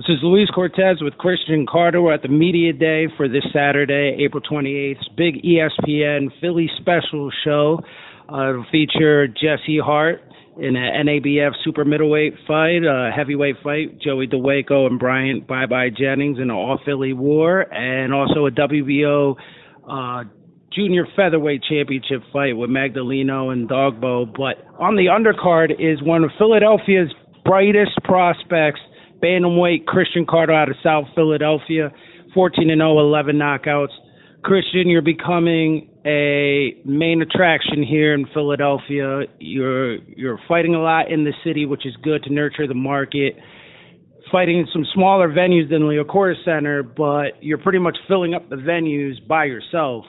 This is Luis Cortes with Christian Carto. We're at the Media Day for this Saturday, April 28th. Big ESPN Philly special show. Uh, it'll feature Jesse Hart in an NABF super middleweight fight, a heavyweight fight, Joey Dawejko and Bryant Bye Bye Jennings in an all Philly war, and also a WBO uh, junior featherweight championship fight with Magdaleno and Dogboe. But on the undercard is one of Philadelphia's brightest prospects, bantamweight Christian Carto out of South Philadelphia, 14 and 0, 11 knockouts. Christian, you're becoming a main attraction here in Philadelphia. You're you're fighting a lot in the city, which is good to nurture the market. Fighting in some smaller venues than Liacouras Center, but you're pretty much filling up the venues by yourself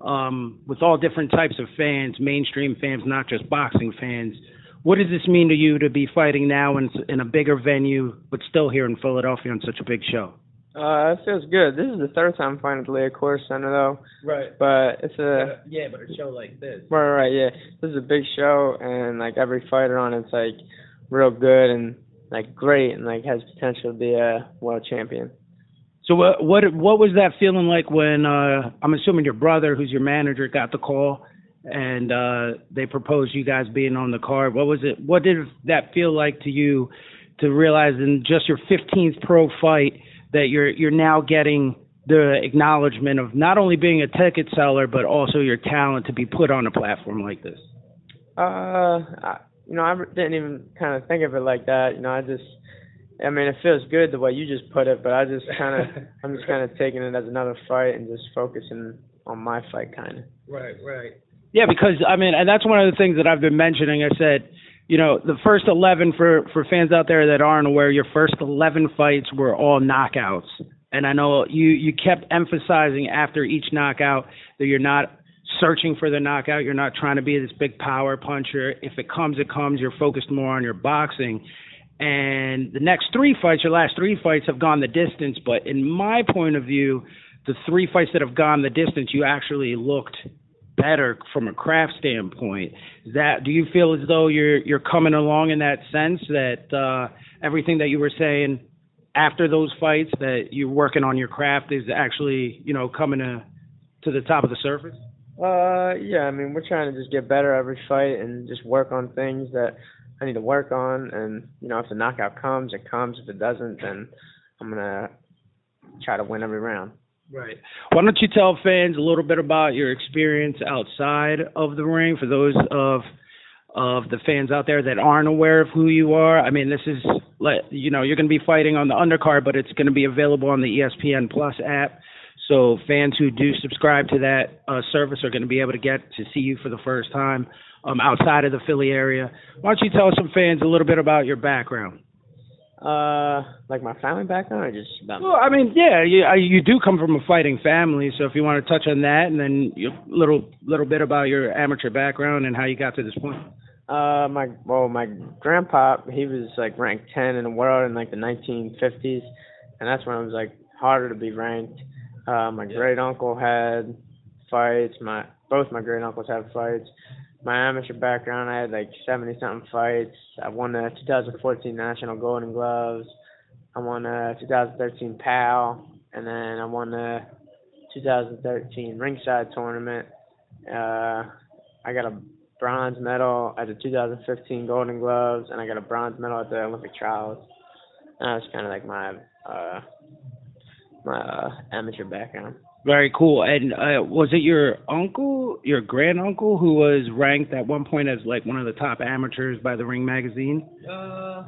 um, with all different types of fans, mainstream fans, not just boxing fans. What does this mean to you to be fighting now in, in a bigger venue, but still here in Philadelphia on such a big show? Uh, it feels good. This is the third time I'm fighting at the Liacouras Center, though. Right. But it's a yeah, but a show like this. Right, right, yeah. This is a big show, and like every fighter on it's like real good and like great, and like has potential to be a world champion. So what what what was that feeling like when uh I'm assuming your brother, who's your manager, got the call and uh they proposed you guys being on the card? What was it? What did that feel like to you to realize in just your 15th pro fight that you're you're now getting the acknowledgement of not only being a ticket seller but also your talent to be put on a platform like this? Uh, I, you know, I didn't even kind of think of it like that. You know, I just I mean, it feels good the way you just put it, but I just kind of, I'm just kind of taking it as another fight and just focusing on my fight, kind of. Right, right. Yeah, because I mean, and that's one of the things that I've been mentioning. I said, you know, the first 11 for for fans out there that aren't aware, your first 11 fights were all knockouts, and I know you you kept emphasizing after each knockout that you're not searching for the knockout. You're not trying to be this big power puncher. If it comes, it comes. You're focused more on your boxing. And the next three fights, your last three fights, have gone the distance. But in my point of view, the three fights that have gone the distance, you actually looked better from a craft standpoint. Is that do you feel as though you're you're coming along in that sense that uh, everything that you were saying after those fights that you're working on your craft is actually you know coming to to the top of the surface? Uh, yeah. I mean, we're trying to just get better every fight and just work on things that I need to work on. And you know, if the knockout comes, it comes. If it doesn't, then I'm gonna try to win every round. Right. Why don't you tell fans a little bit about your experience outside of the ring for those of of the fans out there that aren't aware of who you are. I mean, this is you know, you're going to be fighting on the undercard, but it's going to be available on the ESPN Plus app. So fans who do subscribe to that uh, service are going to be able to get to see you for the first time um, outside of the Philly area. Why don't you tell some fans a little bit about your background? Uh, like my family background, or just about? Well, I mean, yeah, you you do come from a fighting family, so if you want to touch on that, and then a little little bit about your amateur background and how you got to this point. Uh, my well, my grandpa, he was like ranked 10 in the world in like the 1950s, and that's when it was like harder to be ranked. Uh, my yeah. great uncle had fights. My both my great uncles had fights my amateur background, I had like 70 something fights. I won the 2014 National Golden Gloves. I won the 2013 PAL, and then I won the 2013 Ringside Tournament. Uh, I got a bronze medal at the 2015 Golden Gloves, and I got a bronze medal at the Olympic Trials. And that was kind of like my uh, my uh, amateur background. Very cool. And uh, was it your uncle, your grand uncle, who was ranked at one point as like one of the top amateurs by the Ring magazine? Uh,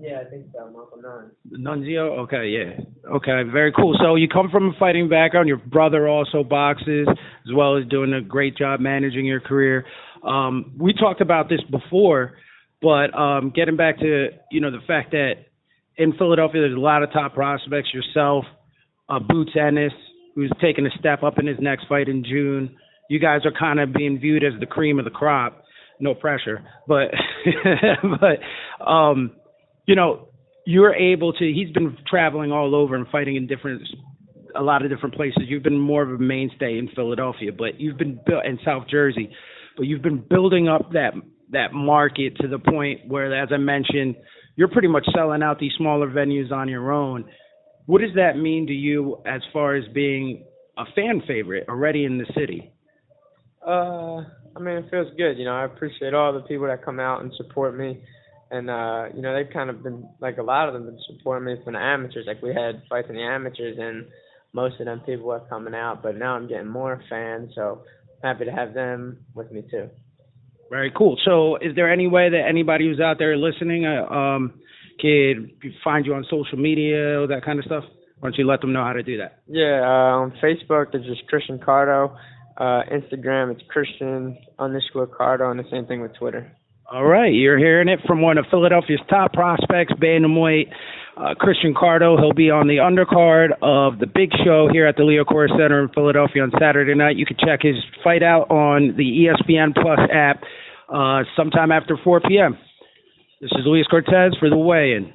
yeah, I think so. Uncle Nunz. Nunzio. Okay, yeah. Okay, very cool. So you come from a fighting background. Your brother also boxes, as well as doing a great job managing your career. Um, we talked about this before, but um, getting back to you know the fact that in Philadelphia there's a lot of top prospects. Yourself, uh, Boots Ennis who's taking a step up in his next fight in June. You guys are kind of being viewed as the cream of the crop. No pressure, but but um, you know you're able to. He's been traveling all over and fighting in different a lot of different places. You've been more of a mainstay in Philadelphia, but you've been built in South Jersey, but you've been building up that that market to the point where, as I mentioned, you're pretty much selling out these smaller venues on your own. What does that mean to you as far as being a fan favorite already in the city? Uh, I mean, it feels good. You know, I appreciate all the people that come out and support me. And, uh, you know, they've kind of been, like, a lot of them been supporting me from the amateurs. Like, we had fights in the amateurs, and most of them people are coming out. But now I'm getting more fans, so I'm happy to have them with me, too. Very cool. So, is there any way that anybody who's out there listening uh, um, could find you on social media, all that kind of stuff? Why don't you let them know how to do that? Yeah, uh, on Facebook, it's just Christian Carto. Uh, Instagram, it's Christian underscore Carto, and the same thing with Twitter. All right, you're hearing it from one of Philadelphia's top prospects, bantamweight uh, Christian Carto. He'll be on the undercard of the big show here at the Liacouras Center in Philadelphia on Saturday night. You can check his fight out on the ESPN Plus app uh, sometime after 4 p.m. This is Luis Cortes for the weigh-in.